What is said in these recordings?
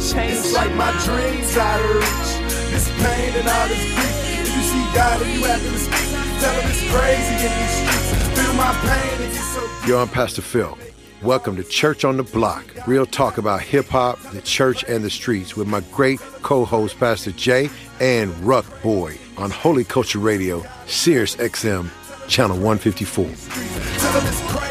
change. It's like my dreams out of reach. This pain and all this grief. If you see God and you having to speak, tell him it's crazy in these streets. Feel my pain and get so. Yo, I'm Pastor Phil. Welcome to Church on the Block, real talk about hip hop, the church, and the streets with my great co host, Pastor Jay and Ruck Boy on Holy Culture Radio, Sirius XM, Channel 154.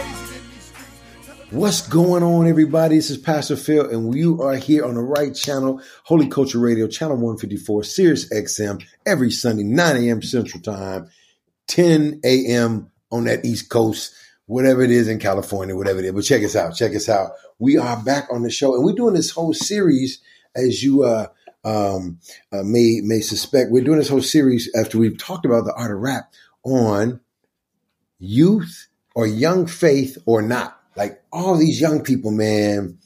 What's going on, everybody? This is Pastor Phil, and you are here on the right channel, Holy Culture Radio, Channel 154, Sirius XM, every Sunday, 9 a.m. Central Time, 10 a.m. on that East Coast whatever it is in California, whatever it is. But check us out. Check us out. We are back on the show, and we're doing this whole series, as you uh, um, uh, may may suspect. We're doing this whole series after we've talked about the art of rap on youth or young faith or not. Like all these young people, man,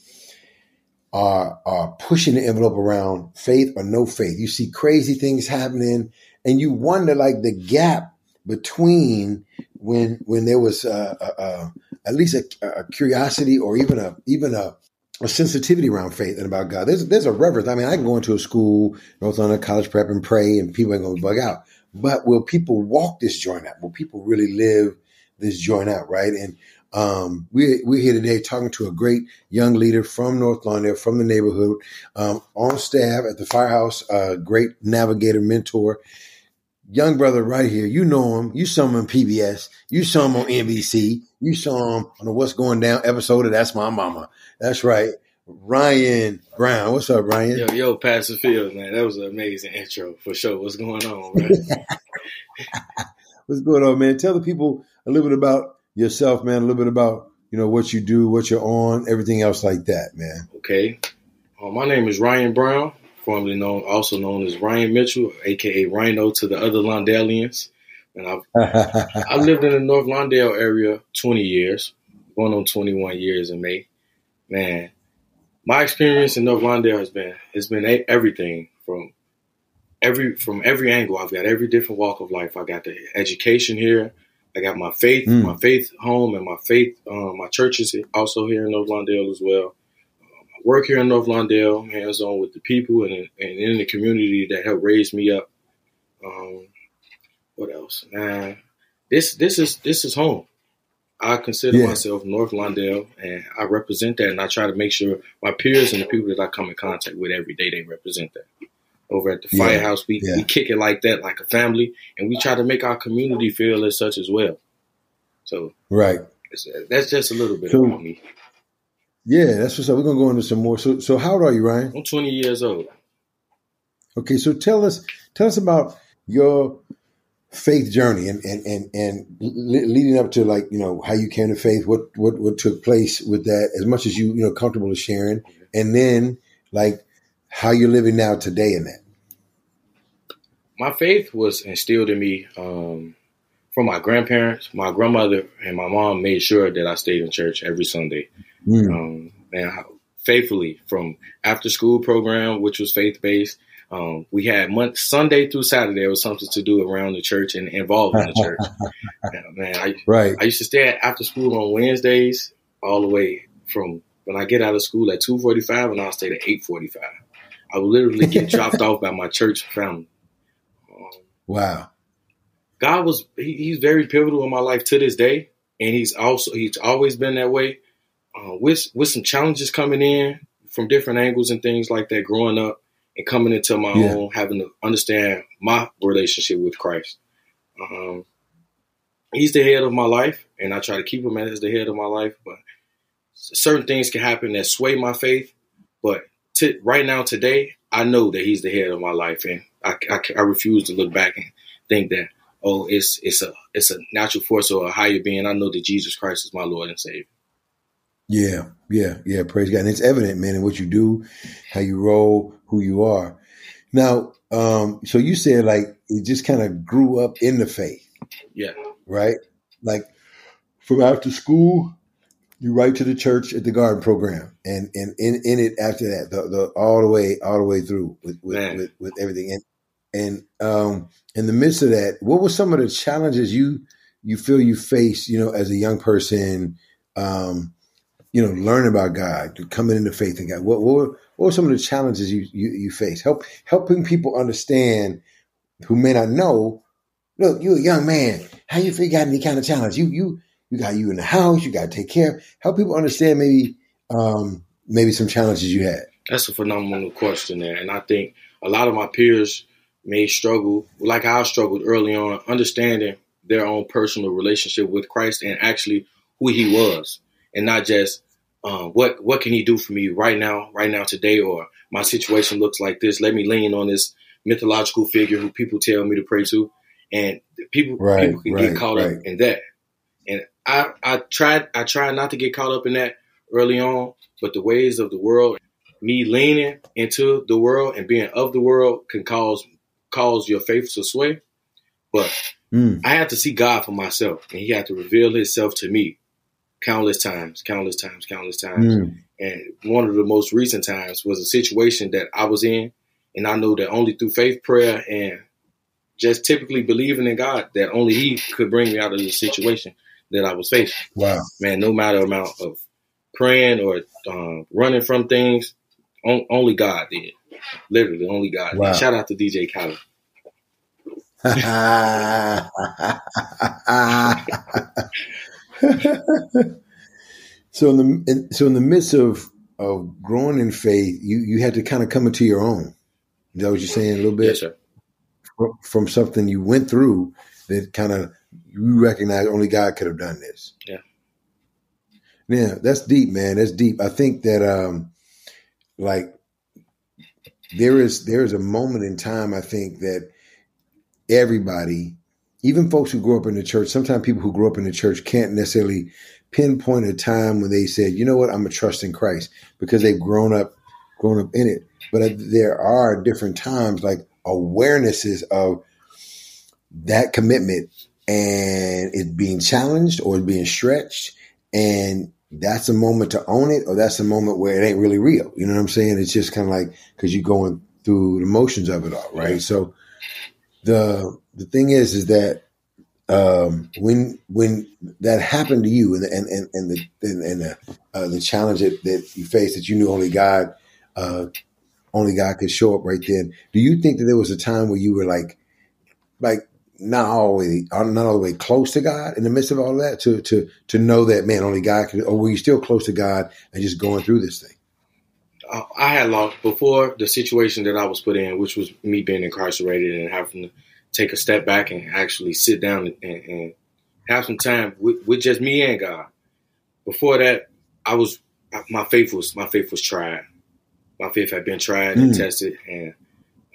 are are pushing the envelope around faith or no faith. You see crazy things happening, and you wonder like the gap between when when there was uh, uh, uh, at least a, a, curiosity or even a even a, a, sensitivity around faith and about God. There's there's a reverence. I mean, I can go into a school, North Lawndale College Prep, and pray, and people ain't gonna bug out. But will people walk this joint out? Will people really live this joint out? Right? And um, we, we're here today talking to a great young leader from North Lawndale, from the neighborhood, um, on staff at the firehouse, a great navigator, mentor young brother right here. You know him. You saw him on PBS. You saw him on NBC. You saw him on the What's Going Down episode of That's My Mama. That's right. Ryan Brown. What's up, Ryan? Yo, yo, Pastor Fields, man. That was an amazing intro for sure. What's going on, man? What's going on, man? Tell the people a little bit about yourself, man. A little bit about you know what you do, what you're on, everything else like that, man. Okay. Uh, my name is Ryan Brown formerly known, also known as Ryan Mitchell, aka Rhino, to the other Lawndalians. And I've I lived in the North Lawndale area 20 years, going on 21 years in May. Man, my experience in North Lawndale has been it's been everything from every from every angle. I've got every different walk of life. I got the education here. I got my faith, mm. my faith home, and my faith. Um, my church is also here in North Lawndale as well i work here in North Lawndale, hands on with the people and, and in the community that helped raise me up. Um, what else? Man, this this is this is home. I consider yeah. myself North Lawndale, and I represent that, and I try to make sure my peers and the people that I come in contact with every day they represent that. Over at the yeah. firehouse, we, yeah. we kick it like that, like a family, and we try to make our community feel as such as well. So, right, uh, that's just a little bit so, about me. Yeah, that's what's up. We're gonna go into some more. So, so how old are you, Ryan? I'm 20 years old. Okay, so tell us, tell us about your faith journey and and and and leading up to like you know how you came to faith, what what what took place with that, as much as you you know comfortable to sharing, and then like how you're living now today in that. My faith was instilled in me um, from my grandparents. My grandmother and my mom made sure that I stayed in church every Sunday. Mm. Um, and faithfully from after school program, which was faith based. Um, we had month Sunday through Saturday there was something to do around the church and involved in the church. man, I, right. I used to stay at after school on Wednesdays all the way from when I get out of school at two forty five and I'll stay at eight forty five. I would literally get dropped off by my church family. Wow. God was he, he's very pivotal in my life to this day, and he's also he's always been that way uh, with with some challenges coming in from different angles and things like that. Growing up and coming into my yeah. own, having to understand my relationship with Christ. Um, he's the head of my life, and I try to keep him as the head of my life. But certain things can happen that sway my faith. But to, right now, today, I know that he's the head of my life, and I, I, I refuse to look back and think that oh, it's it's a it's a natural force or a higher being. I know that Jesus Christ is my Lord and Savior. Yeah, yeah, yeah. Praise God. And it's evident, man, in what you do, how you roll, who you are. Now, um, so you said like you just kind of grew up in the faith. Yeah. Right? Like from after school, you write to the church at the garden program and, and in, in it after that, the, the all the way, all the way through with, with, with, with everything. And, and, um, in the midst of that, what were some of the challenges you, you feel you faced, you know, as a young person, um, you know, learning about God, coming into faith in God? What, what, were, what were some of the challenges you, you, you face? Help helping people understand who may not know. Look, you're a young man. How you figure out any kind of challenge? You you you got you in the house. You got to take care. Help people understand maybe um, maybe some challenges you had. That's a phenomenal question there, and I think a lot of my peers may struggle, like I struggled early on, understanding their own personal relationship with Christ and actually who He was, and not just uh, what what can He do for me right now, right now today, or my situation looks like this. Let me lean on this mythological figure who people tell me to pray to, and people right, people can right, get caught right. up in that. And I I tried I tried not to get caught up in that early on, but the ways of the world, me leaning into the world and being of the world can cause cause your faith to sway. But mm. I had to see God for myself, and He had to reveal Himself to me countless times, countless times, countless times. Mm. And one of the most recent times was a situation that I was in, and I know that only through faith, prayer, and just typically believing in God, that only He could bring me out of the situation that I was facing. Wow, man! No matter amount of praying or um, running from things, on, only God did. Literally, only God. Wow. Shout out to DJ Khaled. so in the in, so in the midst of of growing in faith, you you had to kind of come into your own. Is that what you're saying a little bit? Yes, sir. From, from something you went through that kind of you recognize only God could have done this. Yeah. Yeah, that's deep, man. That's deep. I think that um like there is there is a moment in time I think that everybody, even folks who grew up in the church, sometimes people who grew up in the church can't necessarily pinpoint a time when they said, you know what, I'm a trust in Christ because they've grown up grown up in it. But there are different times like awarenesses of that commitment and it being challenged or being stretched and that's a moment to own it or that's a moment where it ain't really real. You know what I'm saying? It's just kind of like because you're going through the motions of it all, right? So the the thing is, is that um, when when that happened to you and and and, and the and, and the uh, the challenge that, that you faced that you knew only God uh, only God could show up right then. Do you think that there was a time where you were like like not all the way, uh, not all the way close to God in the midst of all that to, to, to know that man, only God can, or were you still close to God and just going through this thing? Uh, I had lost before the situation that I was put in, which was me being incarcerated and having to take a step back and actually sit down and, and have some time with, with, just me and God. Before that, I was my faith was my faith was tried. My faith had been tried and mm. tested, and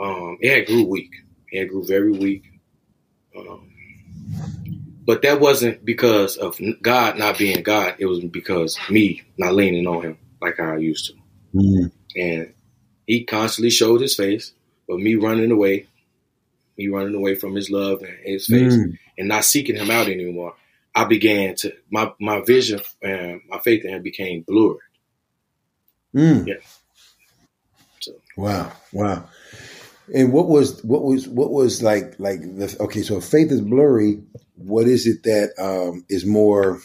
um, it had grew weak. It grew very weak. Um, but that wasn't because of God not being God. It was because me not leaning on Him like I used to. Mm-hmm. And He constantly showed His face, but me running away, me running away from His love and His face, mm-hmm. and not seeking Him out anymore. I began to my my vision and my faith in Him became blurred. Mm. Yeah. So. Wow! Wow! And what was what was what was like like the okay? So faith is blurry. What is it that um, is more?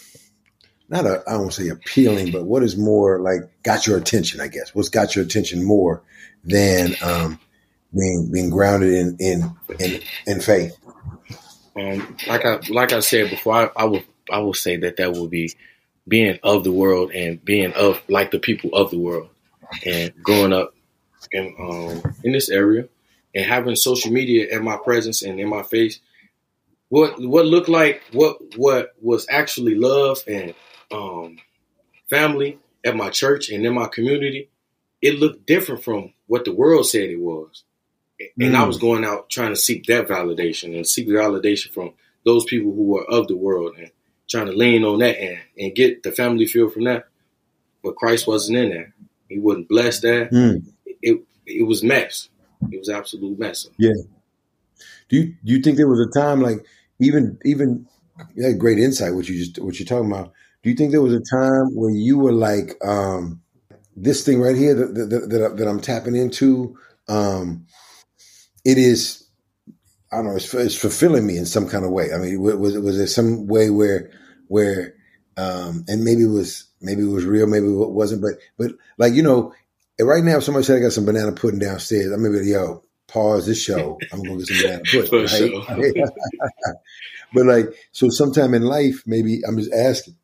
Not I don't say appealing, but what is more like got your attention? I guess what's got your attention more than um, being being grounded in in in, in faith. Um, like I like I said before, I, I will I will say that that will be being of the world and being of like the people of the world and growing up in um, in this area and having social media in my presence and in my face, what what looked like what what was actually love and um, family at my church and in my community, it looked different from what the world said it was. And mm. I was going out trying to seek that validation and seek validation from those people who were of the world and trying to lean on that and, and get the family feel from that. But Christ wasn't in there. He wouldn't bless that. Mm. It it was mess. It was absolute mess. Yeah. Do you do you think there was a time like even even had great insight what you just what you're talking about. Do you think there was a time where you were like um, this thing right here that that, that, that I'm tapping into? Um, it is I don't know. It's, it's, fulfilling me in some kind of way. I mean, was was there some way where where um, and maybe it was maybe it was real, maybe it wasn't. But but like you know, right now, if somebody said I got some banana pudding downstairs, I'm gonna be yo pause this show. I'm gonna get some banana pudding. right? But like so, sometime in life, maybe I'm just asking,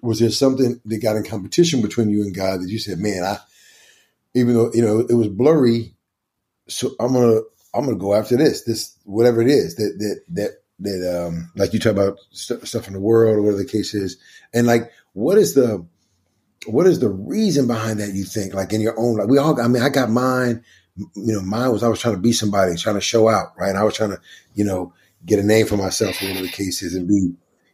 was there something that got in competition between you and God that you said, man, I even though you know it was blurry, so I'm gonna I'm gonna go after this, this whatever it is that that that that um like you talk about st- stuff in the world or whatever the case is, and like what is the what is the reason behind that? You think like in your own like we all I mean I got mine, you know mine was I was trying to be somebody, trying to show out, right? And I was trying to you know get a name for myself, in whatever the case is, and be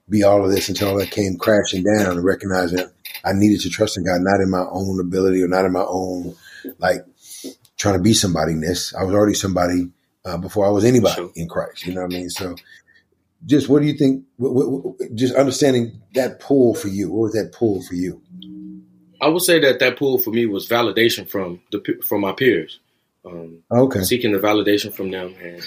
be all of this until all that came crashing down and recognizing I needed to trust in God, not in my own ability or not in my own like trying to be somebody ness. I was already somebody uh, before I was anybody sure. in Christ. You know what I mean? So, just what do you think? What, what, what, just understanding that pull for you. What was that pull for you? I would say that that pool for me was validation from the from my peers. Um, okay, seeking the validation from them, and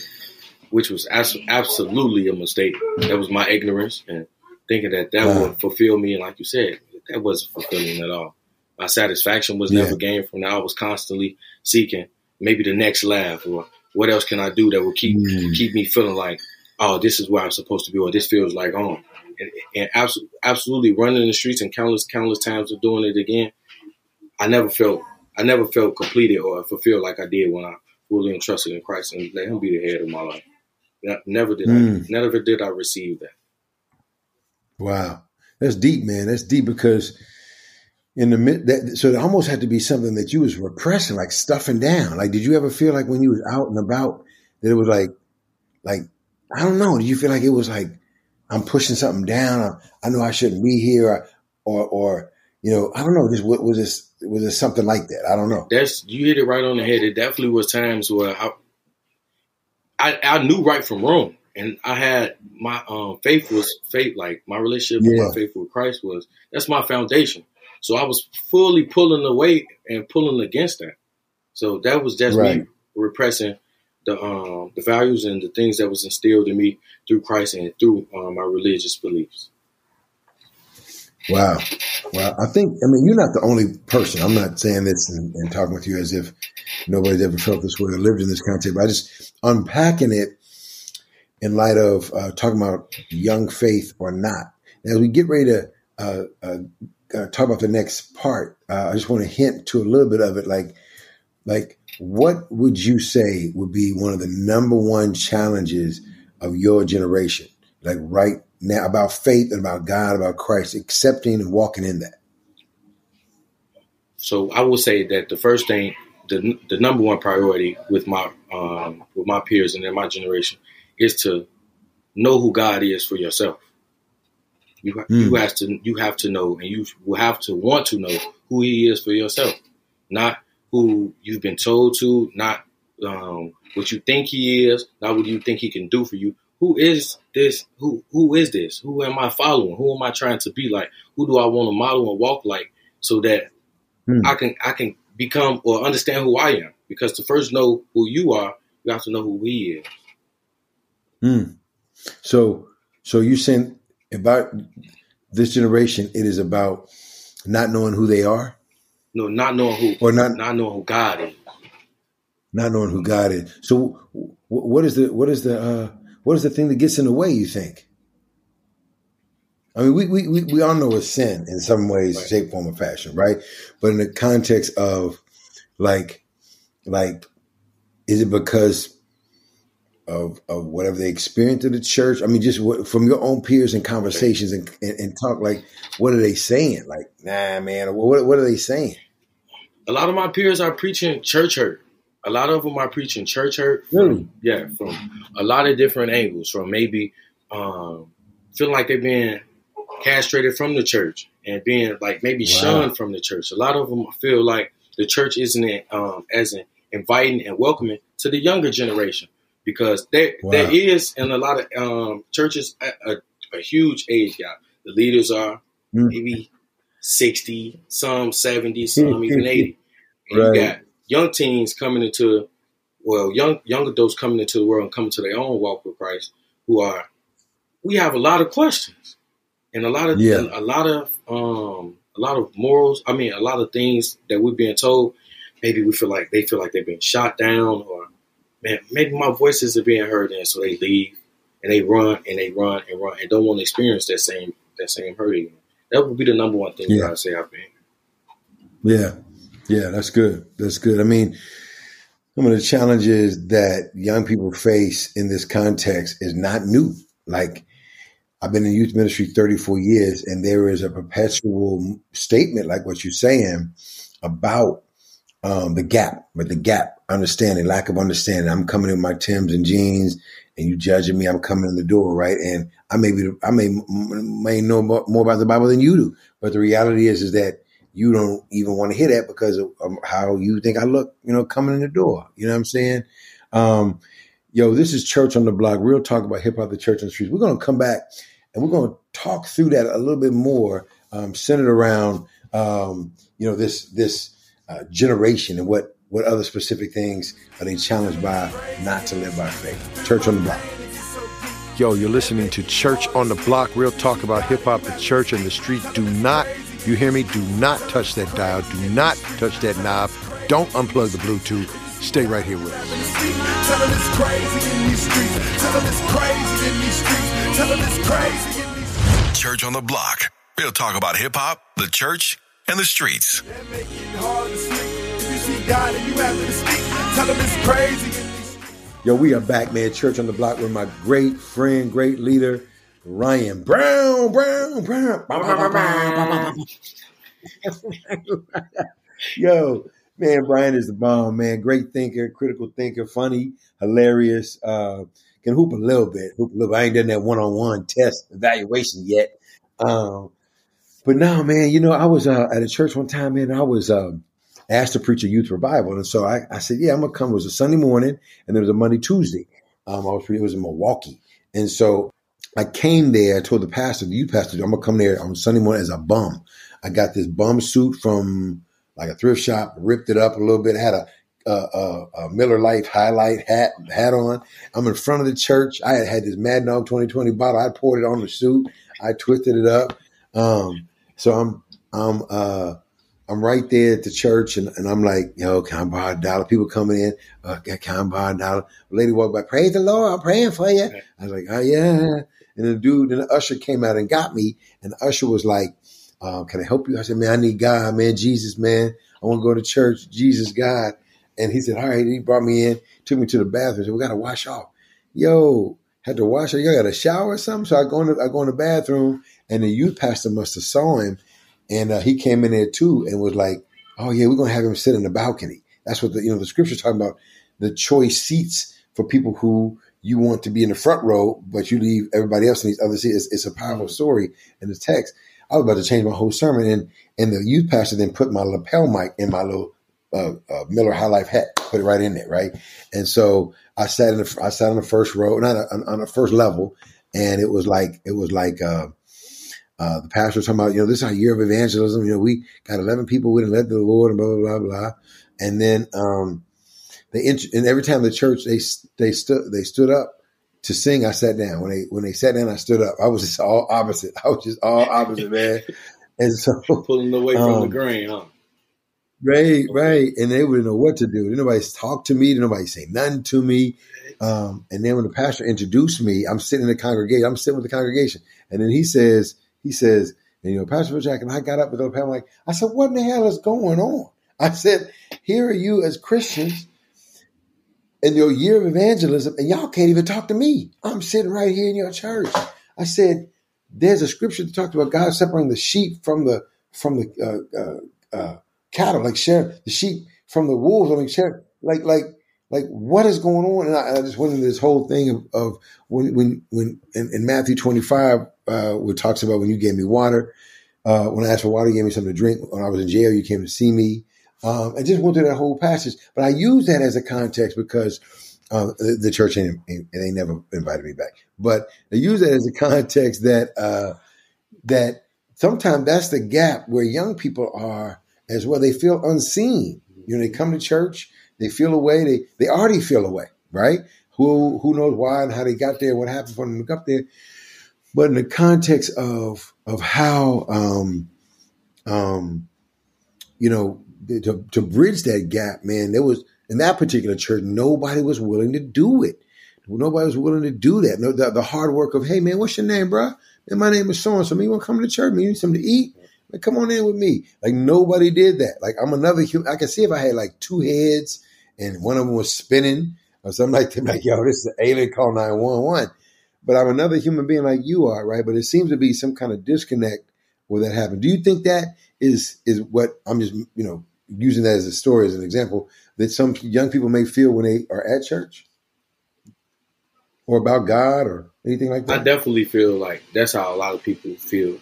which was as, absolutely a mistake. That was my ignorance and thinking that that wow. would fulfill me. And like you said, that wasn't fulfilling at all. My satisfaction was never yeah. gained from that. I was constantly seeking maybe the next laugh or what else can I do that will keep mm. keep me feeling like, oh, this is where I'm supposed to be, or this feels like home. And, and absolutely, absolutely running the streets and countless, countless times of doing it again. I never felt, I never felt completed or fulfilled like I did when I fully entrusted in Christ and let Him be the head of my life. Never did mm. I, never did I receive that. Wow, that's deep, man. That's deep because in the mid that so it almost had to be something that you was repressing, like stuffing down. Like, did you ever feel like when you was out and about that it was like, like I don't know. Did you feel like it was like I'm pushing something down? I, I know I shouldn't be here, or, or, or you know, I don't know. Just what was this? Was it something like that? I don't know. That's you hit it right on the head. It definitely was times where I, I, I knew right from wrong, and I had my um, faith was faith. Like my relationship yeah. with my faith with Christ was that's my foundation. So I was fully pulling away and pulling against that. So that was just right. me repressing the um, the values and the things that was instilled in me through Christ and through um, my religious beliefs. Wow. Well, I think, I mean, you're not the only person. I'm not saying this and, and, talking with you as if nobody's ever felt this way or lived in this context, but I just unpacking it in light of uh, talking about young faith or not. As we get ready to uh, uh, uh, talk about the next part, uh, I just want to hint to a little bit of it. Like, like, what would you say would be one of the number one challenges of your generation? Like right now, about faith and about God, about Christ, accepting and walking in that. So I will say that the first thing, the the number one priority with my um, with my peers and in my generation is to know who God is for yourself. You mm. you hmm. have to you have to know, and you will have to want to know who He is for yourself, not who you've been told to, not um, what you think He is, not what you think He can do for you. Who is this? Who who is this? Who am I following? Who am I trying to be like? Who do I want to model and walk like, so that mm. I can I can become or understand who I am? Because to first know who you are, you have to know who He is. Mm. So, so you saying about this generation, it is about not knowing who they are. No, not knowing who, or not not knowing who God is. Not knowing who God is. So, what is the what is the uh, what is the thing that gets in the way? You think? I mean, we we we, we all know it's sin in some ways, right. shape, form, or fashion, right? But in the context of like, like, is it because of of whatever they experience in the church? I mean, just what, from your own peers and conversations and, and, and, talk, like, what are they saying? Like, nah, man, what what are they saying? A lot of my peers are preaching church hurt. A lot of them are preaching church hurt. Really? Yeah, from a lot of different angles. From maybe um, feeling like they're being castrated from the church and being like maybe wow. shunned from the church. A lot of them feel like the church isn't um, as inviting and welcoming to the younger generation because there wow. there is in a lot of um, churches a, a, a, huge age gap. The leaders are mm. maybe sixty, some seventy, some even eighty. And right. you got young teens coming into well, young young adults coming into the world and coming to their own walk with Christ, who are we have a lot of questions and a lot of yeah. a lot of um, a lot of morals. I mean, a lot of things that we're being told. Maybe we feel like they feel like they're being shot down, or man, maybe my voices isn't being heard, and so they leave and they run and they run and run and don't want to experience that same that same hurt again. That would be the number one thing yeah. that I say I've been. Yeah, yeah, that's good. That's good. I mean, some of the challenges that young people face in this context is not new. Like I've been in youth ministry 34 years, and there is a perpetual statement like what you're saying about um, the gap, but the gap, understanding, lack of understanding. I'm coming in my Tims and jeans, and you judging me. I'm coming in the door, right? And I may be, I may may know more about the Bible than you do, but the reality is, is that you don't even want to hear that because of, how you think I look, you know, coming in the door. You know what I'm saying? Um, yo, this is Church on the Block. Real talk about hip hop, the church on the streets. We're to come back and we're to talk through that a little bit more, um, centered around um, you know this this uh, generation and what what other specific things are they challenged by not to live by faith. Church on the Block. Yo, you're listening to Church on the Block. Real talk about hip hop, the church, and the street. Do not, you hear me? Do not touch that dial. Do not touch that knob. Don't unplug the Bluetooth. Stay right here with us. Church on the Block. Real talk about hip hop, the church, and the streets. Yo, we are back, man. Church on the Block with my great friend, great leader, Ryan Brown, Brown, Brown. Yo, man, Brian is the bomb, man. Great thinker, critical thinker, funny, hilarious. Uh, can hoop a little bit. Hoop a little. I ain't done that one on one test evaluation yet. Um, but now, man, you know, I was uh, at a church one time, and I was um, asked to preach a youth revival, and so I, I, said, "Yeah, I'm gonna come." It was a Sunday morning, and there was a Monday Tuesday. Um, I was it was in Milwaukee, and so I came there. I told the pastor, the youth pastor, I'm gonna come there on Sunday morning as a bum. I got this bum suit from like a thrift shop, ripped it up a little bit, had a a, a, Miller Lite highlight hat hat on. I'm in front of the church. I had had this Mad Dog 2020 bottle. I poured it on the suit. I twisted it up. Um, so I'm I'm uh, I'm right there at the church, and, and I'm like, yo, can I borrow a dollar? People coming in, uh, can I borrow a dollar? A lady walked by, praise the Lord, I'm praying for you. I was like, oh yeah. And the dude, and the usher came out and got me, and the usher was like, uh, can I help you? I said, man, I need God, man, Jesus, man. I want to go to church, Jesus, God. And he said, all right. He brought me in, took me to the bathroom. Said, we got to wash off. Yo, had to wash. off. You got a shower or something? So I go in the, I go in the bathroom and the youth pastor must have saw him. And uh, he came in there too and was like, oh yeah, we're going to have him sit in the balcony. That's what the, you know, the scripture talking about the choice seats for people who you want to be in the front row, but you leave everybody else in these other seats. It's, it's a powerful story in the text. I was about to change my whole sermon and, and the youth pastor then put my lapel mic in my little uh, uh, Miller High Life hat, put it right in there, right? And so I sat in the I sat on the first row, not a, on, the first level, and it was like it was like uh, uh, the pastor was talking about, you know, this is our year of evangelism. You know, we got eleven people we didn't led to the Lord, and blah blah blah blah. And then um, they and every time the church they they stood they stood up to sing, I sat down. When they when they sat down, I stood up. I was just all opposite. I was just all opposite, man. And so pulling away from um, the grain, huh? Right, right. And they wouldn't know what to do. Didn't nobody talk to me. Didn't nobody say nothing to me. Um, and then when the pastor introduced me, I'm sitting in the congregation. I'm sitting with the congregation. And then he says, he says, and you know, Pastor Jack, and I got up with the panel like, I said, what in the hell is going on? I said, here are you as Christians in your year of evangelism, and y'all can't even talk to me. I'm sitting right here in your church. I said, there's a scripture that talks about God separating the sheep from the from the uh, uh, uh, cattle, like share the sheep from the wolves. I mean, share like like like what is going on? And I, I just went into this whole thing of, of when when when in, in Matthew 25, uh, where talks about when you gave me water. Uh, when I asked for water, you gave me something to drink. When I was in jail, you came to see me. Um, I just went through that whole passage, but I use that as a context because uh, the, the, church ain't, ain't, they never invited me back. But I use that as a context that uh, that sometimes that's the gap where young people are as well. They feel unseen. You know, they come to church, they feel away. They they already feel away, right? Who who knows why and how they got there, what happened for them to get there. But in the context of of how um, um, you know, to, to bridge that gap, man, there was in that particular church, nobody was willing to do it. Nobody was willing to do that. No, the, the hard work of, hey man, what's your name, bro? Man, my name is so and so. You want to come to church? Man, you need something to eat? Come on in with me. Like nobody did that. Like I'm another human. I can see if I had like two heads and one of them was spinning or something like that. Like, yo, this is an alien call 911. But I'm another human being like you are, right? But it seems to be some kind of disconnect where that happened. Do you think that is is what I'm just you know using that as a story as an example that some young people may feel when they are at church or about God or anything like that? I definitely feel like that's how a lot of people feel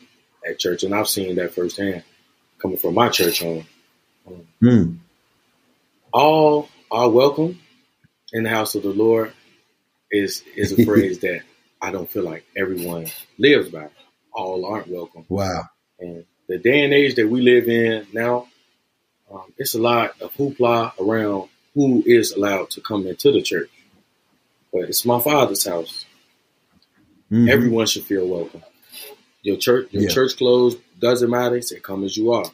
at church, and I've seen that firsthand coming from my church home. Um, hmm. All are welcome in the house of the Lord is is a phrase that I don't feel like everyone lives by. All aren't welcome. Wow. And the day and age that we live in now, um, it's a lot of hoopla around who is allowed to come into the church. But it's my father's house. Mm-hmm. Everyone should feel welcome. Your church, your yeah. church closed doesn't matter. Say come as you are.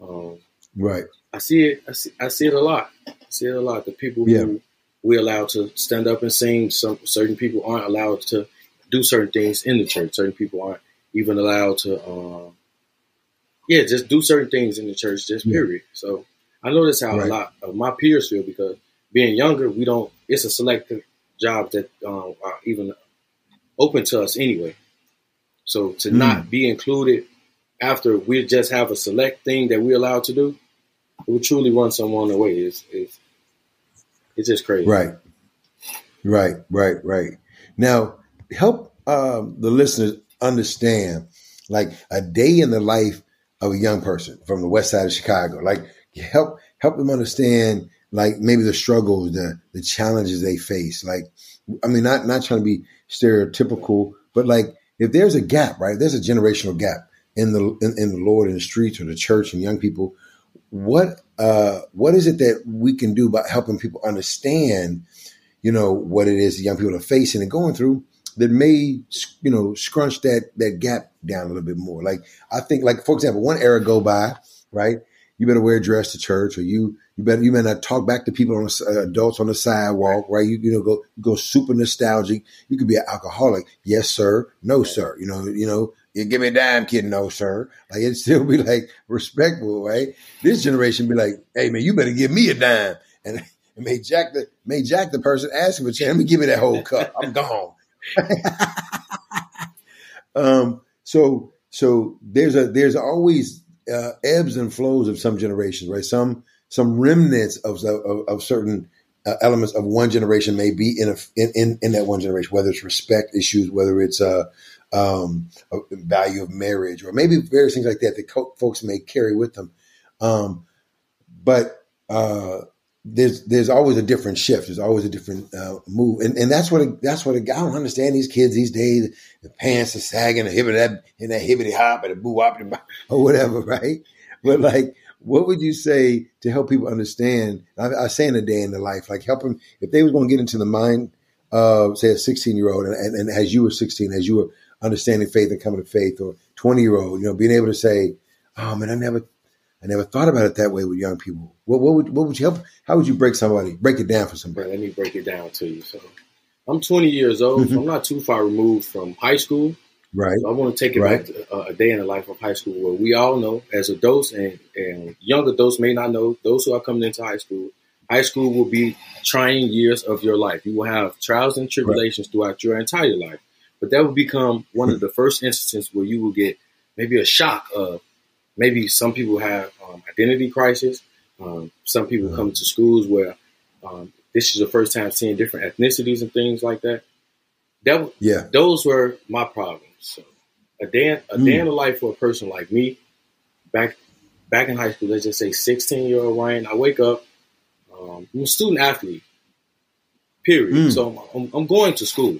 Um, right. I see it. I see, I see it a lot. See it a lot. The people yeah. who we allow to stand up and sing. Some certain people aren't allowed to do certain things in the church. Certain people aren't even allowed to, um, yeah, just do certain things in the church. Just yeah. period. So I know that's how right. a lot of my peers feel because being younger, we don't. It's a selective job that um, are even open to us anyway. So to mm. not be included after we just have a select thing that we're allowed to do, would truly run someone away. It's, it's, it's just crazy. Right. Right, right, right. Now, help um, the listeners understand like a day in the life of a young person from the west side of Chicago. Like help help them understand like maybe the struggles, the the challenges they face. Like I mean not not trying to be stereotypical, but like if there's a gap, right? There's a generational gap in the in, in the Lord in the streets or the church and young people. What uh what is it that we can do about helping people understand, you know, what it is the young people are facing and going through that may you know scrunch that that gap down a little bit more. Like I think, like for example, one era go by, right? You better wear a dress to church, or you you better you better not talk back to people on the, uh, adults on the sidewalk, right? You you know go go super nostalgic. You could be an alcoholic, yes sir, no sir. You know you know you give me a dime, kid, no sir. Like it'd still be like respectful, right? This generation be like, hey man, you better give me a dime, and. and may jack the may jack the person asking for change. Let me give me that whole cup. I'm gone. um, so so there's a there's always uh, ebbs and flows of some generations, right? Some some remnants of of, of certain uh, elements of one generation may be in a in, in, in that one generation, whether it's respect issues, whether it's uh, um, value of marriage, or maybe various things like that that co- folks may carry with them. Um, but uh, there's there's always a different shift. There's always a different uh, move, and and that's what a, that's what a, I don't understand these kids these days. The pants are sagging, the hibbity that in that hibbity hop and the boo wop or whatever, right? But like, what would you say to help people understand? I, I say in a day in the life, like help them if they was going to get into the mind of say a 16 year old, and, and, and as you were 16, as you were understanding faith and coming to faith, or 20 year old, you know, being able to say, "Oh man, I never I never thought about it that way with young people. What, what would what would you help? How would you break somebody? Break it down for somebody. Let me break it down to you. So, I'm 20 years old. Mm-hmm. So I'm not too far removed from high school. Right. So I want to take it right. back to uh, a day in the life of high school, where we all know, as adults and and young adults may not know, those who are coming into high school, high school will be trying years of your life. You will have trials and tribulations right. throughout your entire life, but that will become one of hmm. the first instances where you will get maybe a shock of maybe some people have um, identity crisis. Um, some people come to schools where um, this is the first time seeing different ethnicities and things like that. That yeah, those were my problems. So a day, a mm. day in the life for a person like me, back back in high school, let's just say sixteen year old Ryan. I wake up. Um, I'm a student athlete. Period. Mm. So I'm, I'm, going to school.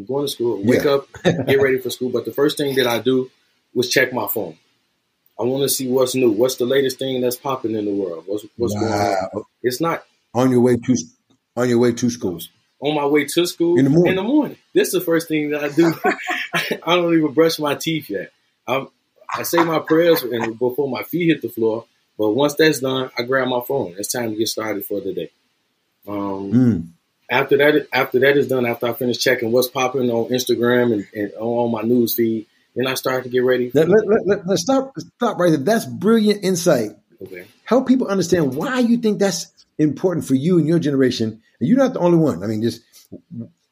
I'm going to school. Wake yeah. up, get ready for school. But the first thing that I do was check my phone. I want to see what's new. What's the latest thing that's popping in the world? What's what's wow. going on? It's not on your way to on your way to school. On my way to school in the morning. In the morning. This is the first thing that I do. I don't even brush my teeth yet. I'm I say my prayers and before my feet hit the floor. But once that's done, I grab my phone. It's time to get started for the day. Um, Mm. After that, after that is done, after I finish checking what's popping on Instagram and, and on my news feed, then I start to get ready. Let, let, let, let, let's stop stop right there. That's brilliant insight. Okay. Help people understand why you think that's important for you and your generation. And you're not the only one. I mean, just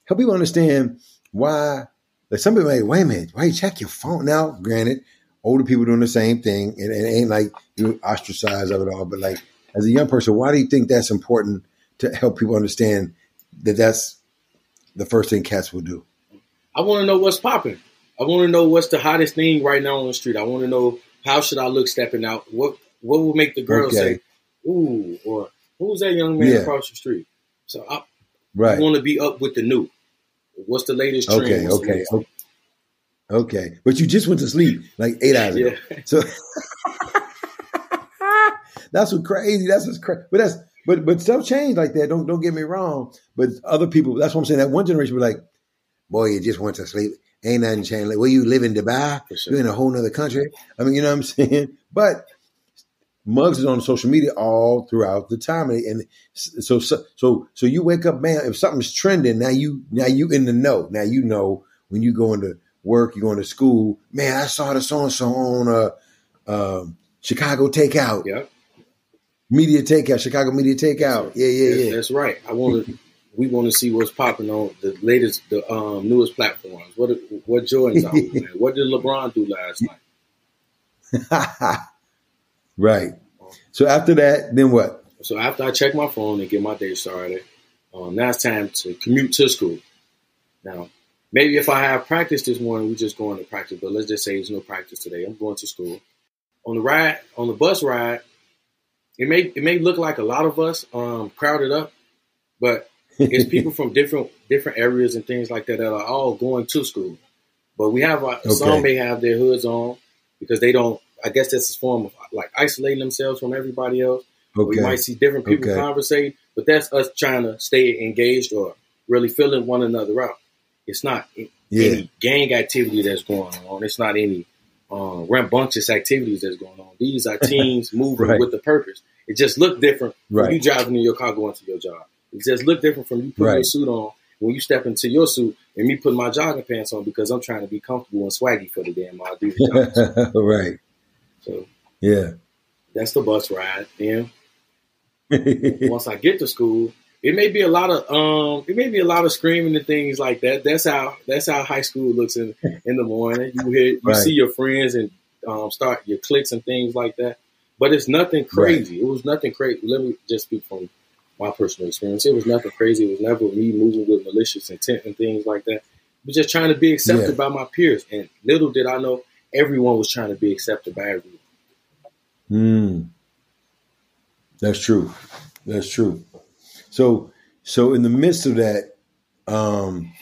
help people understand why. Like some people, like, wait a minute, why you check your phone? Now, granted, older people doing the same thing, and it ain't like you ostracized of it all. But like, as a young person, why do you think that's important to help people understand that that's the first thing cats will do? I want to know what's popping. I want to know what's the hottest thing right now on the street. I want to know how should I look stepping out. What what will make the girls Okay. say, "Ooh," or "Who's that young man Yeah. across the street?" So I, I want to be up with the new. What's the latest trend? Okay. What's the Okay. Okay. But you just went to sleep like eight hours ago. Yeah. So that's what crazy. That's what's crazy. But that's but but stuff changed like that. Don't don't get me wrong. But other people, that's what I'm saying. That one generation were like, boy, you just went to sleep. Ain't nothing changed. Like, where you live in Dubai? Sure. You're in a whole nother country. I mean, you know what I'm saying? But Mugs is on social media all throughout the time, and, so so so so you wake up, man. If something's trending, now you now you in the know. Now you know when you go into work, you going to school. Man, I saw the so and so on uh, um Chicago Takeout, Yeah, Media Takeout, Chicago Media Takeout. Yeah, yeah, That's- yeah. That's right. I want to. We want to see what's popping on the latest, the um, newest platforms. What what Jordan's out, man? What did LeBron do last night? right. So after that, then what? So after I check my phone and get my day started, um, now it's time to commute to school. Now, maybe if I have practice this morning, we're just going to practice. But let's just say there's no practice today. I'm going to school. On the ride, on the bus ride, it may it may look like a lot of us um, crowded up, but it's people from different different areas and things like that that are all going to school. But we have uh, some may have their hoods on because they don't. I guess that's a form of like isolating themselves from everybody else. We might see different people Okay. conversate, but that's us trying to stay engaged or really filling one another out. It's not Yeah. any gang activity that's going on. It's not any um, rambunctious activities that's going on. These are teams moving Right. with a purpose. It just look different when you driving in your car going to your job. It just look different from you putting your suit on when you step into your suit and me putting my jogging pants on because I'm trying to be comfortable and swaggy for the damn Adidas joggers. right. So Yeah. that's the bus ride. Then once I get to school, it may be a lot of um, it may be a lot of screaming and things like that. That's how that's how high school looks in in the morning. You hear you Right. see your friends and um, start your clicks and things like that. But it's nothing crazy. It was nothing crazy. Let me just speak from my personal experience. It was nothing crazy. It was never me moving with malicious intent and things like that. But just trying to be accepted Yeah. by my peers. And little did I know, everyone was trying to be accepted by everyone. Mm. That's true. That's true. So, so in the midst of that, um,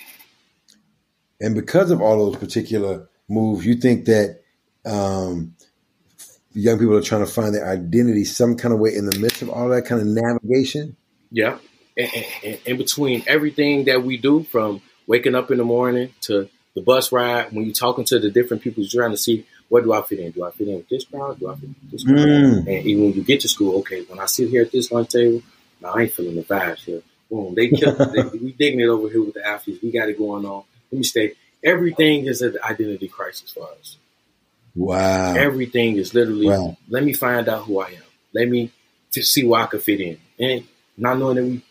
and because of all those particular moves, you think that um, young people are trying to find their identity some kind of way in the midst of all that kind of navigation. Yeah. And, and- and in between everything that we do, from waking up in the morning to the bus ride, when you're talking to the different people, you're trying to see where do I fit in? Do I fit in with this crowd? Do I fit in with this crowd? Mm. And even when you get to school, okay, when I sit here at this lunch table, now I ain't feeling the vibes here. Boom, they killed they, we digging it over here with the athletes. We got it going on. Let me stay. Everything is an identity crisis for us. Wow. Everything is literally, Wow. let me find out who I am. Let me just see where I can fit in. And not knowing that we,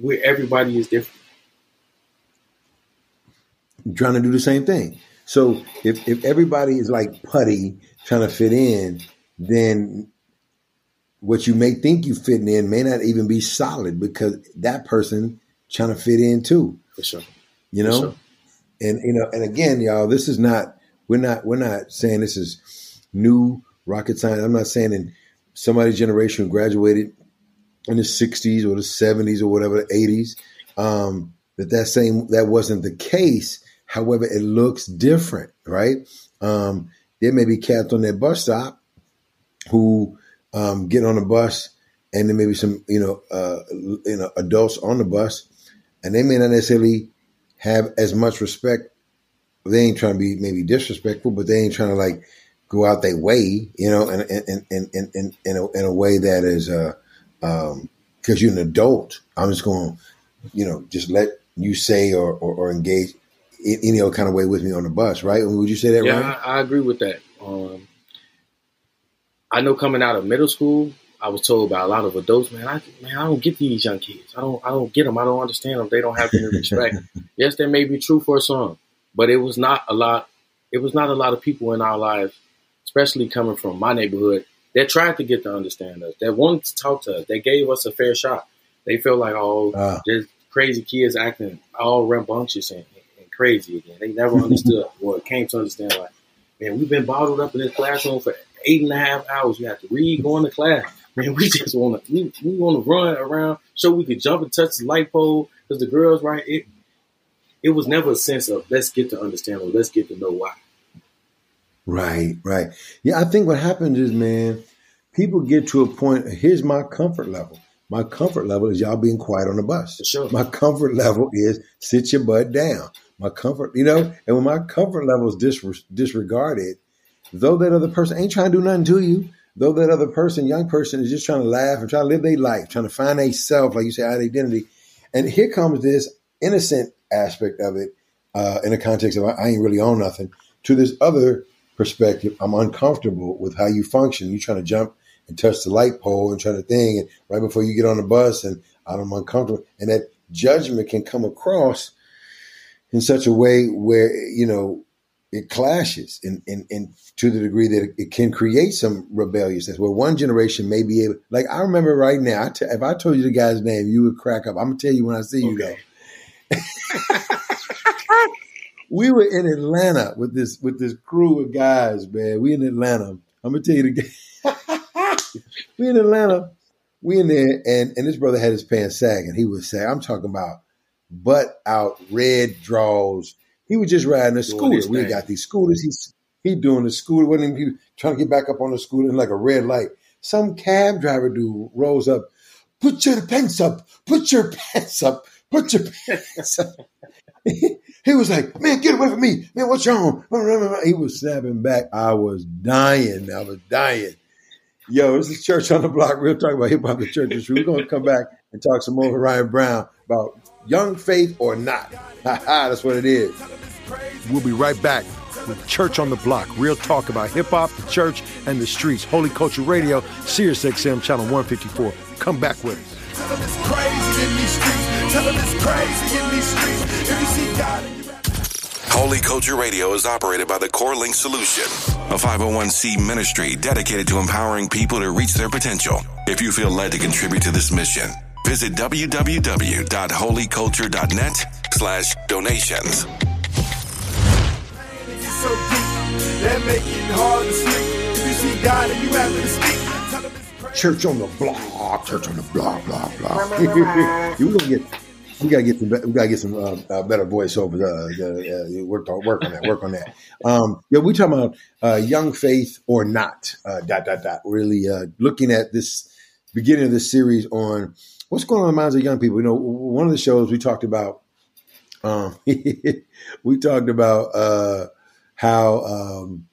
we everybody is different. trying to do the same thing. So if, if everybody is like putty trying to fit in, then what you may think you fitting in may not even be solid because that person trying to fit in too. For sure. You know? sure. And you know, and again, y'all, this is not we're not we're not saying this is new rocket science. I'm not saying in somebody's generation who graduated in the 60s or the 70s or whatever, the 80s, um, that that same that wasn't the case. However, it looks different, right? Um, there may be cats on that bus stop who um, get on the bus, and then maybe some, you know, uh, you know, adults on the bus, and they may not necessarily have as much respect. They ain't trying to be maybe disrespectful, but they ain't trying to like go out their way, you know, in in in in in, in, a, in a way that is uh um because you're an adult. I'm just going, you know, just let you say or or, or engage in any other kind of way with me on the bus, right? Would you say that? Yeah, right? I, I agree with that. Um, I know coming out of middle school, I was told by a lot of adults, man, I man, I don't get these young kids. I don't, I don't get them. I don't understand them. They don't have any respect. yes, that may be true for some, but it was not a lot. It was not a lot of people in our lives, especially coming from my neighborhood, that tried to get to understand us, that wanted to talk to us, that gave us a fair shot. They felt like, oh, ah. there's crazy kids acting all rambunctious and, and crazy again. They never understood or came to understand, like, man, we've been bottled up in this classroom for eight and a half hours. We have to read, going to class. Man, we just want to we, we want to run around so we could jump and touch the light pole because the girls right. It it was never a sense of let's get to understand or let's get to know why. Right, right. Yeah, I think what happens is, man, people get to a point. Here's my comfort level. My comfort level is y'all being quiet on the bus. For sure. My comfort level is sit your butt down. My comfort, you know, and when my comfort level is dis- disregarded, though that other person ain't trying to do nothing to you, though that other person, young person, is just trying to laugh and trying to live their life, trying to find a self, like you say, identity. And here comes this innocent aspect of it uh, in the context of I, I ain't really on nothing to this other perspective. I'm uncomfortable with how you function. You're trying to jump and touch the light pole and try to thing, and right before you get on the bus, and I'm uncomfortable, and that judgment can come across in such a way where you know it clashes and and, and to the degree that it can create some rebelliousness where one generation may be able like i remember right now I t- if i told you the guy's name you would crack up. I'm gonna tell you when i see you Okay. though. We were in atlanta with this with this crew of guys man. We in atlanta. I'm gonna tell you the guy we in atlanta. We in there and and this brother had his pants sagging. He was saying i'm talking about butt out red draws he was just riding a scooter. We got these scooters. He's he doing the scooter. Wasn't he trying to get back up on the scooter in like a red light. Some cab driver dude rolls up. Put your pants up. Put your pants up. Put your pants up. he was like, "Man, get away from me, man! What's wrong?" He was snapping back. I was dying. I was dying. Yo, this is Church on the Block. We're talking about hip hop the church. We're going to come back and talk some more with Ryan Brown about young faith or not. Ha ha, that's what it is. We'll be right back with Church on the Block. Real talk about hip hop, the church, and the streets. Holy Culture Radio, Sirius XM, channel 154. Come back with us. Tell them it's crazy in these streets. Tell them it's crazy in these streets. If you see God in you, Holy Culture Radio is operated by the Core Link Solution, a 501c ministry dedicated to empowering people to reach their potential. If you feel led to contribute to this mission, visit www.holyculture.net slash donations. it's so deep. That make it hard to sleep. If you see God and you have to speak. Tell them it's crazy. Church on the Block, Church on the Block, blah blah. we gonna get, we gotta get some, we gotta get some uh, uh, better voiceovers. Uh, uh, uh, work on, work on that, work on that. Um, yeah, we talking about uh, young faith or not. Uh, dot dot dot. Really uh, looking at this beginning of this series on what's going on in the minds of young people. You know, one of the shows we talked about. Um, we talked about uh, how um,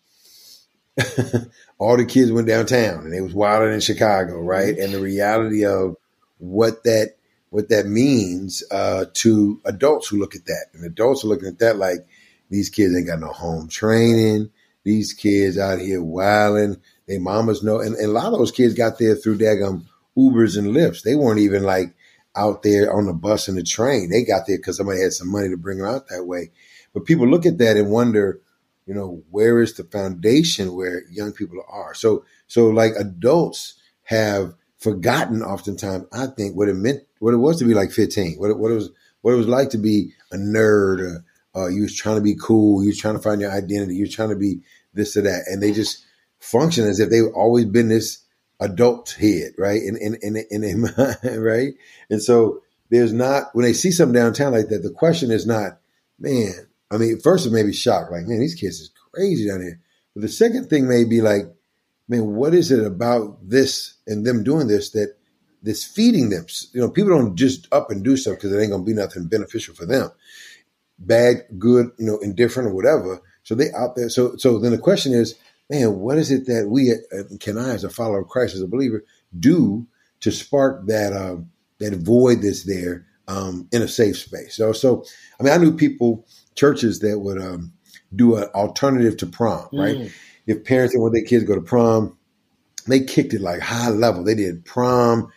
all the kids went downtown and they was wilding in Chicago, right? And the reality of what that what that means uh, to adults who look at that, and adults are looking at that like these kids ain't got no home training. These kids out here wilding. They mamas know, and, and a lot of those kids got there through daggum Ubers and Lyfts. They weren't even like out there on the bus and the train. They got there because somebody had some money to bring them out that way. But people look at that and wonder, you know, where is the foundation where young people are? So, so like adults have forgotten oftentimes, I think, what it meant, what it was to be like 15, what it, what it was, what it was like to be a nerd. Or, uh, you was trying to be cool. You was trying to find your identity. You was trying to be this or that. And they just function as if they've always been this adult head, right? In, in, in, in, in mind, right? And so there's not, when they see something downtown like that, the question is not, man, I mean, first it may be shocked, like, man, these kids is crazy down here. But the second thing may be like, man, what is it about this and them doing this that that's feeding them? You know, people don't just up and do stuff because it ain't gonna be nothing beneficial for them. Bad, good, you know, indifferent or whatever. So they out there. So so then the question is, man, what is it that we uh, can I, as a follower of Christ, as a believer, do to spark that um, that void that's there um, in a safe space? So, so I mean, I knew people, churches that would um, do an alternative to prom, right? Mm. If parents didn't want their kids to go to prom, they kicked it like high level. They did prom,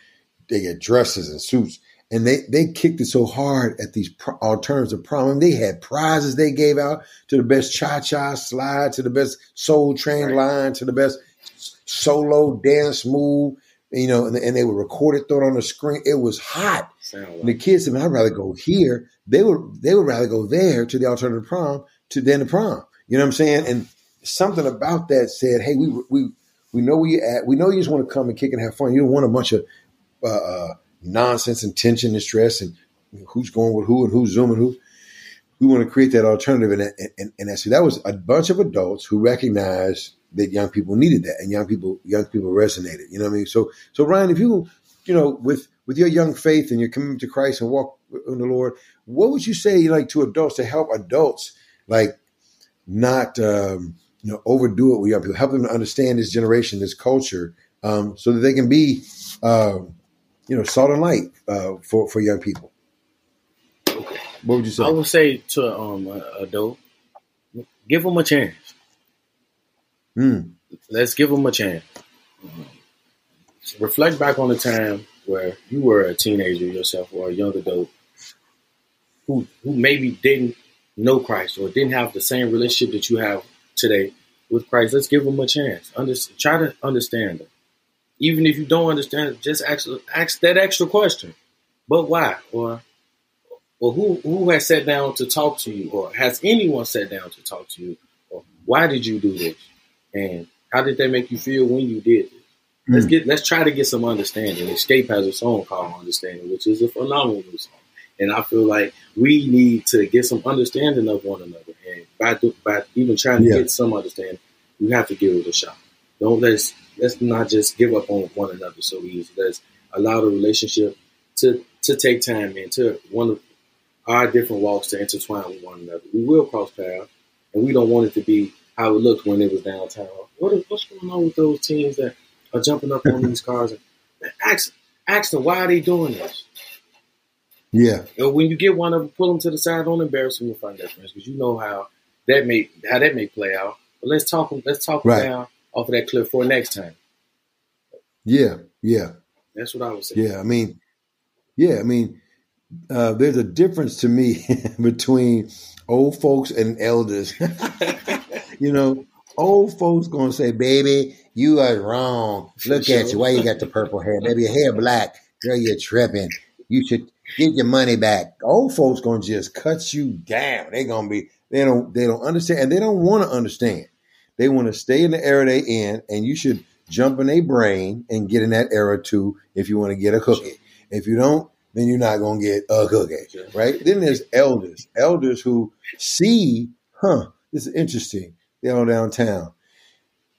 they get dresses and suits and they they kicked it so hard at these pro- alternatives of prom. they had prizes they gave out to the best cha cha slide, to the best soul train right. line, to the best solo dance move. You know, and, and they would record it, throw it on the screen. It was hot. Like the kids said, "I'd rather go here." They would they would rather go there to the alternative prom to than the prom. You know what I'm saying? And something about that said, "Hey, we we we know where you at. We know you just want to come and kick and have fun. You don't want a bunch of uh, uh nonsense and tension and stress and who's going with who and who's zooming who. We want to create that alternative, and and, and, and so that was a bunch of adults who recognized that young people needed that, and young people young people resonated. You know what I mean? So so Ryan, if you you know with with your young faith and your commitment to Christ and walk in the Lord, what would you say like to adults to help adults like not um, you know overdo it with young people, help them to understand this generation, this culture, um, so that they can be um, you know, salt and light uh, for for young people. What would you say? I would say to um a adult, give them a chance. Mm. Let's give them a chance. Um, reflect back on the time where you were a teenager yourself or a young adult who who maybe didn't know Christ or didn't have the same relationship that you have today with Christ. Let's give them a chance. Under, try to understand them. Even if you don't understand it, just ask, ask that extra question. But why? Or or who who has sat down to talk to you? Or has anyone sat down to talk to you? Or why did you do this? And how did that make you feel when you did this? Mm. Let's get let's try to get some understanding. Xscape has a song called Understanding, which is a phenomenal song. And I feel like we need to get some understanding of one another. And by by even trying to yeah. get some understanding, you have to give it a shot. Don't let's let's not just give up on one another so easy. Let's allow the relationship to to take time and to one of our different walks to intertwine with one another. We will cross paths, and we don't want it to be how it looked when it was downtown. What is, what's going on with those teams that are jumping up on these cars? And ask ask them why are they doing this. Yeah. And when you get one of them, pull them to the side. Don't embarrass them in front of their friends because you know how that may how that may play out. But let's talk. Let's talk right. down off of that cliff for next time. Yeah, yeah. That's what I would say. Yeah, I mean, yeah, I mean, uh, there's a difference to me between old folks and elders. you know, old folks gonna say, "Baby, you are wrong. Look sure. at you. Why you got the purple hair? Baby, your hair black. Girl, you're tripping. You should get your money back." Old folks gonna just cut you down. They gonna be. They don't. They don't understand, and they don't want to understand. They want to stay in the era they in, and you should jump in a brain and get in that era too if you want to get a cookie. If you don't, then you're not going to get a cookie, right? Then there's elders, elders who see, huh, this is interesting. They're all downtown.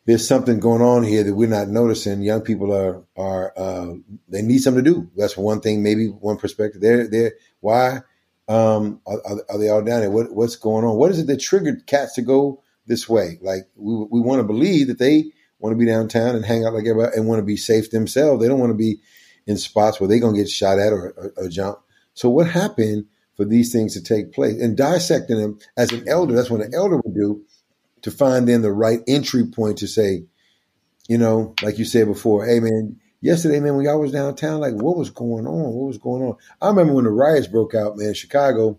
There's something going on here that we're not noticing. Young people are are uh, they need something to do. That's one thing, maybe one perspective. They're they're why um, are, are, they all down there? What what's going on? What is it that triggered cats to go this way. Like we, we want to believe that they want to be downtown and hang out like everybody and want to be safe themselves. They don't want to be in spots where they're going to get shot at or, or, jump. So what happened for these things to take place and dissecting them as an elder? That's what an elder would do to find then the right entry point to say, you know, like you said before, hey man, yesterday, man, when y'all was downtown, like what was going on? What was going on? I remember when the riots broke out, man, Chicago.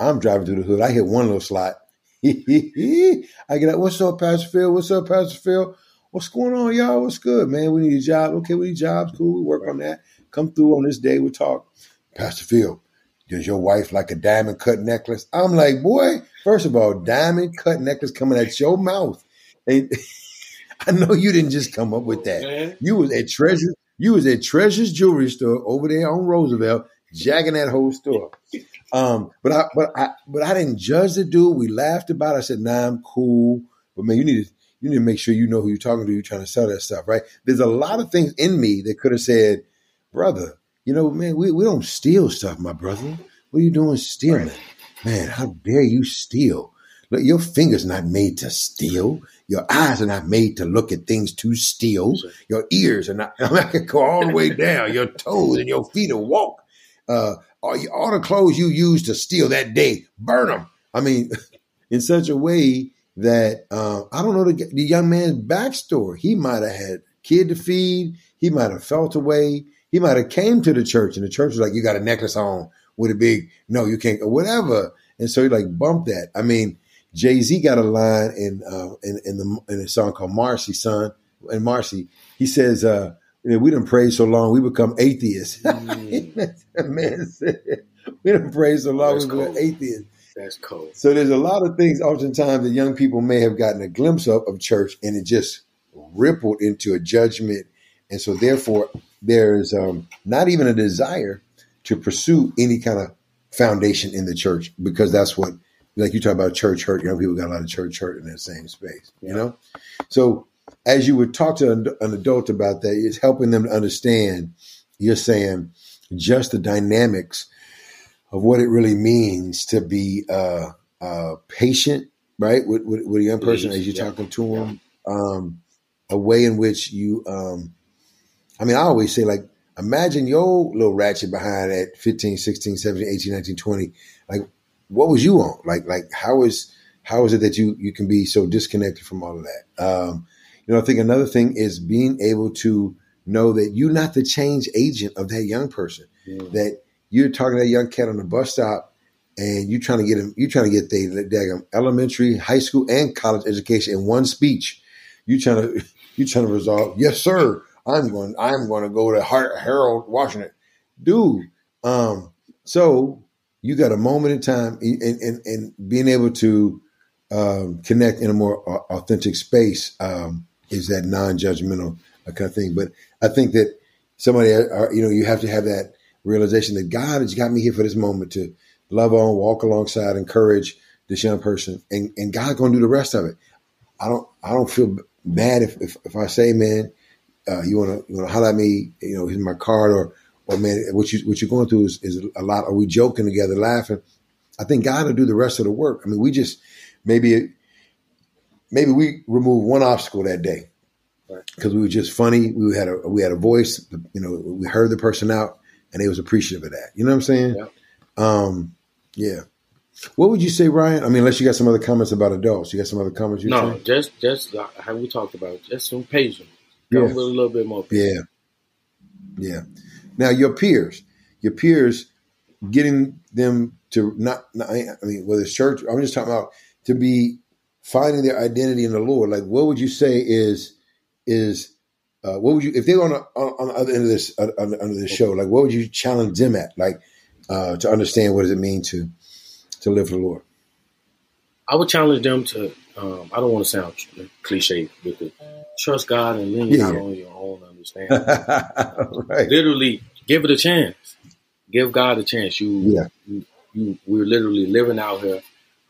I'm driving through the hood. I hit one little slot I get up. what's up, Pastor Phil? What's up, Pastor Phil? What's going on, y'all? What's good, man? We need a job. Okay, we need jobs. Cool. We work on that. Come through on this day. We talk. Pastor Phil, does your wife like a diamond cut necklace? I'm like, boy, first of all, diamond cut necklace coming at your mouth. And I know you didn't just come up with that. You was at Treasure, you was at Treasure's jewelry store over there on Roosevelt, jacking that whole store. Um, but I, but I, but I didn't judge the dude. We laughed about it. I said, "Nah, I'm cool." But man, you need to, you need to make sure you know who you're talking to. You're trying to sell that stuff, right? There's a lot of things in me that could have said, "Brother, you know, man, we, we don't steal stuff, my brother. What are you doing stealing, man? How dare you steal? Look, your fingers not made to steal. Your eyes are not made to look at things to steal. Your ears are not. I, mean, I can go all the way down. Your toes and your feet to walk. Uh, all, all the clothes you used to steal that day, burn them. I mean, in such a way that uh, I don't know the, the young man's backstory. He might have had kid to feed. He might have felt away. He might have came to the church and the church was like, "You got a necklace on with a big no, you can't," or whatever. And so he like bumped that. I mean, Jay Z got a line in uh, in in the in a song called "Marcy, Son." And Marcy, he says, uh, "We didn't pray so long, we become atheists." Mm. man said, "We didn't pray so long, That's we become atheists." That's cold. So there's a lot of things oftentimes that young people may have gotten a glimpse of of church, and it just rippled into a judgment, and so therefore there's um, not even a desire to pursue any kind of foundation in the church because that's what like you talk about church hurt. Young people got a lot of church hurt in that same space, you know? So as you would talk to an, an adult about that, it's helping them to understand, you're saying just the dynamics of what it really means to be uh, uh, patient, right? With, with, with, a young person as you're yeah. talking to them. Um, a way in which you, um, I mean, I always say, like, imagine your little ratchet behind at 15, 16, 17, 18, 19, 20. Like, what was you on? Like, like how is how is it that you you can be so disconnected from all of that? Um, you know, I think another thing is being able to know that you're not the change agent of that young person. Mm. That you're talking to that young cat on the bus stop, and you're trying to get him. You're trying to get the elementary, high school, and college education in one speech. You trying to you trying to resolve? Yes, sir. I'm going. I'm going to go to Harold Washington, dude. Um, so you got a moment in time and, being able to um, connect in a more authentic space um, is that non-judgmental kind of thing. But I think that somebody, uh, uh, you know, you have to have that realization that God has got me here for this moment to love on, walk alongside, encourage this young person, and, and God's going to do the rest of it. I don't, I don't feel bad if, if, if I say, man, uh, you want to, you want to holler at me, you know, here's my card or or man, what you what you're going through is, is a lot. Are we joking together, laughing? I think God will do the rest of the work. I mean, we just maybe maybe we remove one obstacle that day because we were just funny. We had a we had a voice. You know, we heard the person out, and they was appreciative of that. You know what I'm saying? Yeah. Um, yeah. What would you say, Ryan? I mean, unless you got some other comments about adults, you got some other comments. You no, just just how we talked about, just some patience. Come yeah. with a little bit more. Patience. Yeah. Yeah. Now, your peers, your peers, getting them to not, not I mean, whether it's church, I'm just talking about to be finding their identity in the Lord. Like, what would you say is is uh, what would you if they were on, a, on, the other end of this uh, under this show? Like, what would you challenge them at? Like, uh, to understand what does it mean to to live for the Lord? I would challenge them to. Um, I don't want to sound cliche with it. Trust God and lean yeah. on your own understanding. right. Literally, give it a chance. Give God a chance. You, yeah. you, you we're literally living out here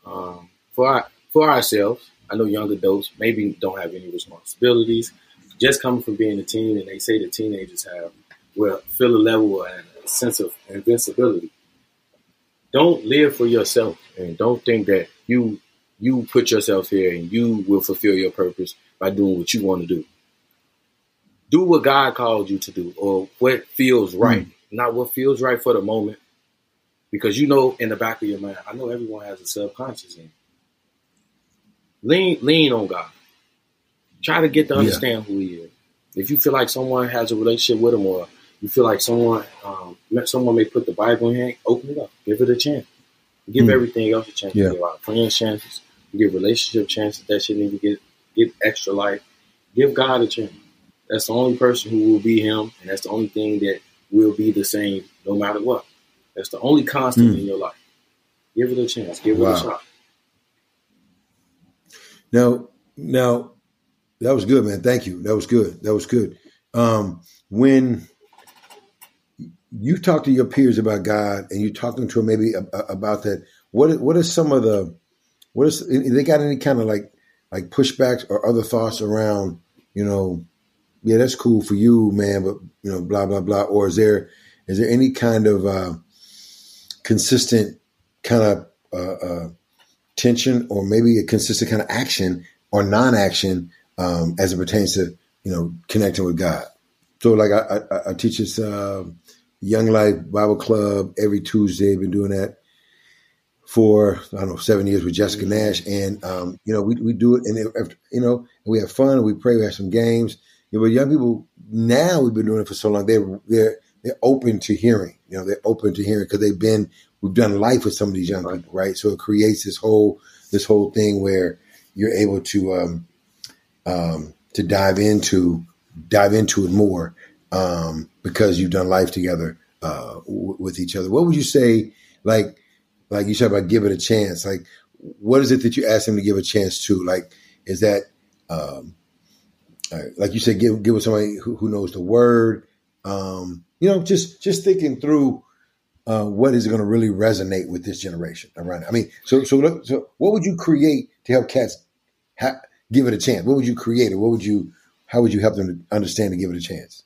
um, for our, for ourselves. I know young adults maybe don't have any responsibilities. Just coming from being a teen, and they say the teenagers have well feel a level and a sense of invincibility. Don't live for yourself, and don't think that you you put yourself here and you will fulfill your purpose by doing what you want to do. Do what God called you to do or what feels right, mm. not what feels right for the moment. Because you know in the back of your mind, I know everyone has a subconscious in. Lean lean on God. Try to get to understand yeah. who he is. If you feel like someone has a relationship with him or you feel like someone um, someone may put the Bible in hand, open it up. Give it a chance. Give mm. everything else a chance. Yeah. Give our friends chances. Give relationship chances that shouldn't even get get extra life. Give God a chance. That's the only person who will be Him, and that's the only thing that will be the same no matter what. That's the only constant mm. in your life. Give it a chance. Give wow. it a shot. Now, now, that was good, man. Thank you. That was good. That was good. Um, when you talk to your peers about God and you talking to them maybe about that, what what are some of the what is they got any kind of like like pushbacks or other thoughts around you know yeah that's cool for you man but you know blah blah blah or is there is there any kind of uh, consistent kind of uh, uh, tension or maybe a consistent kind of action or non-action um, as it pertains to you know connecting with God. So like I, I, I teach this uh, Young Life Bible Club every Tuesday. I've been doing that for I don't know seven years with Jessica mm-hmm. Nash, and um, you know we we do it, and it, you know we have fun, we pray, we have some games. You know, but young people now we've been doing it for so long, they're they're they're open to hearing. You know, they're open to hearing because they've been we've done life with some of these young right. people, right? So it creates this whole this whole thing where you're able to um, um, to dive into dive into it more um, because you've done life together uh, w- with each other. What would you say, like like you said about give it a chance? Like, what is it that you ask them to give a chance to? Like, is that um, like you said, give give it somebody who, who knows the word? Um, you know, just just thinking through uh, what is going to really resonate with this generation around. it. I mean, so so so what would you create to help cats ha- give it a chance? What would you create, or what would you how would you help them to understand and give it a chance?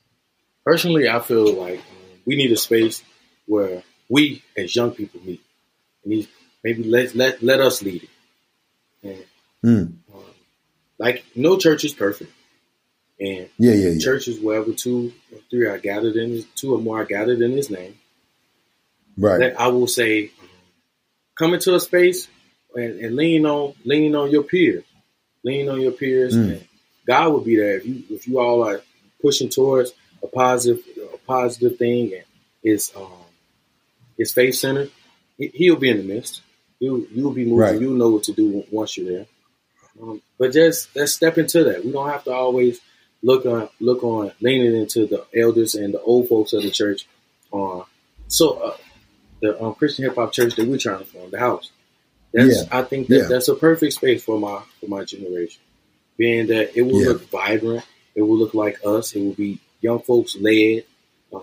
Personally, I feel like we need a space where we as young people meet. And maybe let let let us lead it. And, mm. um, like no church is perfect. And yeah, yeah, yeah. churches wherever two or three are gathered in two or more are gathered in his name. Right. I will say, come into a space and, and lean on lean on your peers, lean on your peers, mm. and God will be there if you if you all are pushing towards a positive a positive thing and it's um it's faith centered. He'll be in the midst. You you'll be moving. Right. You'll know what to do once you're there. Um, but just let's step into that. We don't have to always look on look on leaning into the elders and the old folks of the church on uh, so uh, the um, Christian hip hop church that we're trying to form, the house. That's yeah. I think that yeah. that's a perfect space for my for my generation. Being that it will yeah. look vibrant, it will look like us, it will be young folks led. Uh,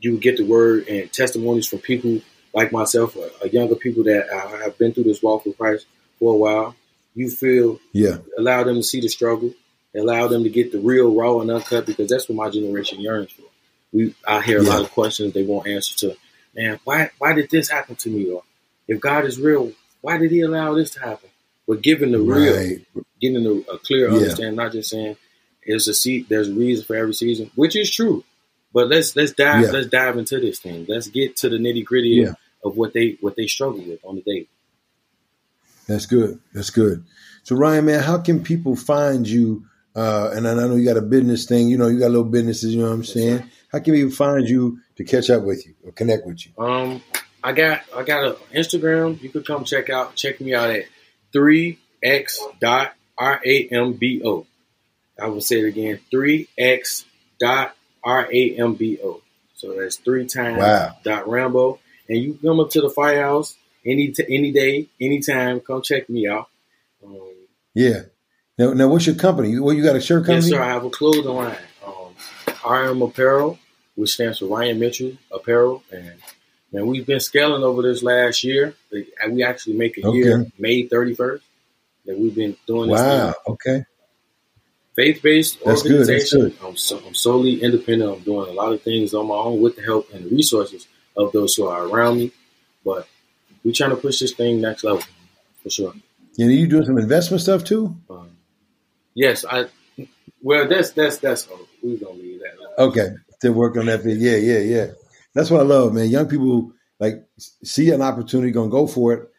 you get the word and testimonies from people like myself, uh, uh, younger people that have been through this walk with Christ for a while. You feel yeah, allow them to see the struggle, allow them to get the real raw and uncut because that's what my generation yearns for. We I hear a lot of questions they won't answer to. Man, why why did this happen to me? Or if God is real, why did He allow this to happen? But giving the real, right. getting a, a clear yeah. understanding, not just saying there's a seat, there's a reason for every season, which is true. But let's let's dive yeah. let's dive into this thing. Let's get to the nitty gritty yeah. of what they what they struggle with on the day. That's good. That's good. So Ryan, man, how can people find you uh, and I know you got a business thing. You know, you got little businesses. You know what I'm saying? How can people find you to catch up with you or connect with you? Um, I got I got an Instagram. You could come check out check me out at three x dot r a m b o. I will say it again: three x dot r a m b o. So that's three times wow. dot Rambo, and you come up to the firehouse any t- any day, anytime. Come check me out. Um, yeah. Now, now, what's your company? Well, you got a shirt company? Yes, sir. I have a clothing line. Um, RM Apparel, which stands for Ryan Mitchell Apparel, and man, we've been scaling over this last year. We actually make a okay. year May thirty first that we've been doing. This wow. Thing. Okay. Faith based organization. That's Good. I'm, so, I'm solely independent. I'm doing a lot of things on my own with the help and the resources of those who are around me. But we're trying to push this thing next level for sure. And are you doing some investment stuff too? Um, Yes, I. Well, that's that's that's we're gonna leave that. Okay, to working on that. Thing. Yeah, yeah, yeah. That's what I love, man. Young people like see an opportunity, gonna go for it.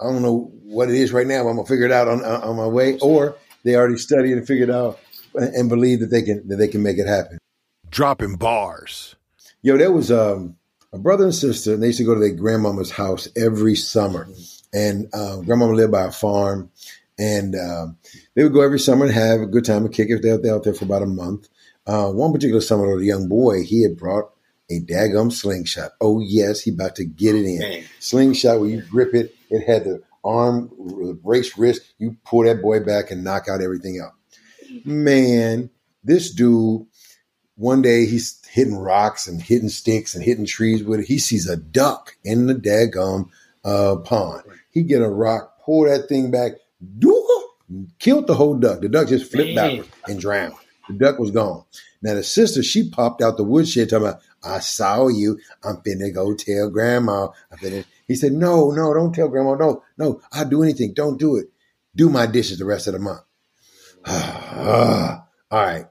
I don't know what it is right now. I'm gonna figure it out on on my way, or they already studied and figured out and believe that they can that they can make it happen. Dropping bars. Yo, there was um, a brother and sister, and they used to go to their grandmama's house every summer. And uh, grandmama lived by a farm, and um, they would go every summer and have a good time and kick it. They're, they're out there for about a month. Uh, one particular summer, the young boy, he had brought a daggum slingshot. Oh yes, he about to get it in. Man. Slingshot where you grip it, it had the arm, the brace wrist. You pull that boy back and knock out everything out. Man, this dude, one day he's hitting rocks and hitting sticks and hitting trees with it. He sees a duck in the daggum uh, pond. He get a rock, pull that thing back, killed the whole duck. The duck just flipped backwards and drowned. The duck was gone. Now the sister, she popped out the woodshed talking about, I saw you. I'm finna go tell grandma. I'm finna. He said, no, no, don't tell grandma. No, no, I'll do anything. Don't do it. Do my dishes the rest of the month. All right.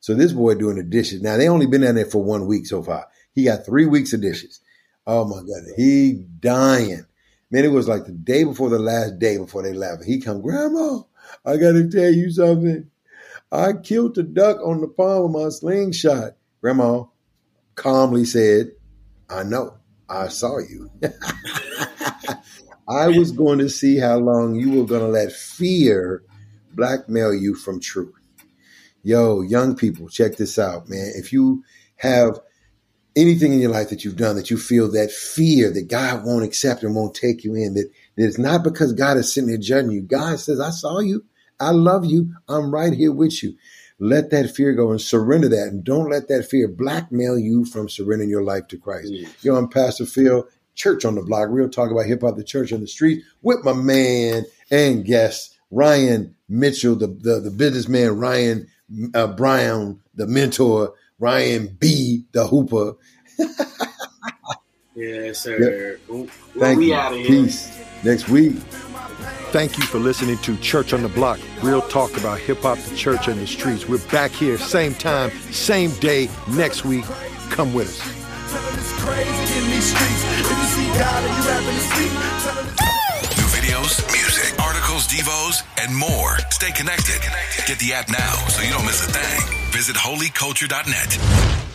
So this boy doing the dishes. Now they only been down there for one week so far. He got three weeks of dishes. Oh my God. He dying. Man, it was like the day before the last day before they left. He come, Grandma, I gotta tell you something. I killed the duck on the palm of my slingshot. Grandma calmly said, I know. I saw you. I was going to see how long you were going to let fear blackmail you from truth. Yo, young people, check this out, man. If you have anything in your life that you've done that you feel that fear that God won't accept and won't take you in, that, that it's not because God is sitting there judging you. God says, I saw you. I love you. I'm right here with you. Let that fear go and surrender that. And don't let that fear blackmail you from surrendering your life to Christ. Yes. Yo, I'm Pastor Phil, Church on the Block. Real talk about hip hop, the church on the street with my man and guest, Ryan Mitchell, the, the, the businessman, Ryan uh, Brown, the mentor, Ryan B, the hooper. yes, sir. Yep. Thank you. Peace. Next week. Thank you for listening to Church on the Block. Real talk about hip hop, the church, and the streets. We're back here, same time, same day, next week. Come with us. New videos, music, articles, devos, and more. Stay connected. Get the app now so you don't miss a thing. Visit holyculture.net.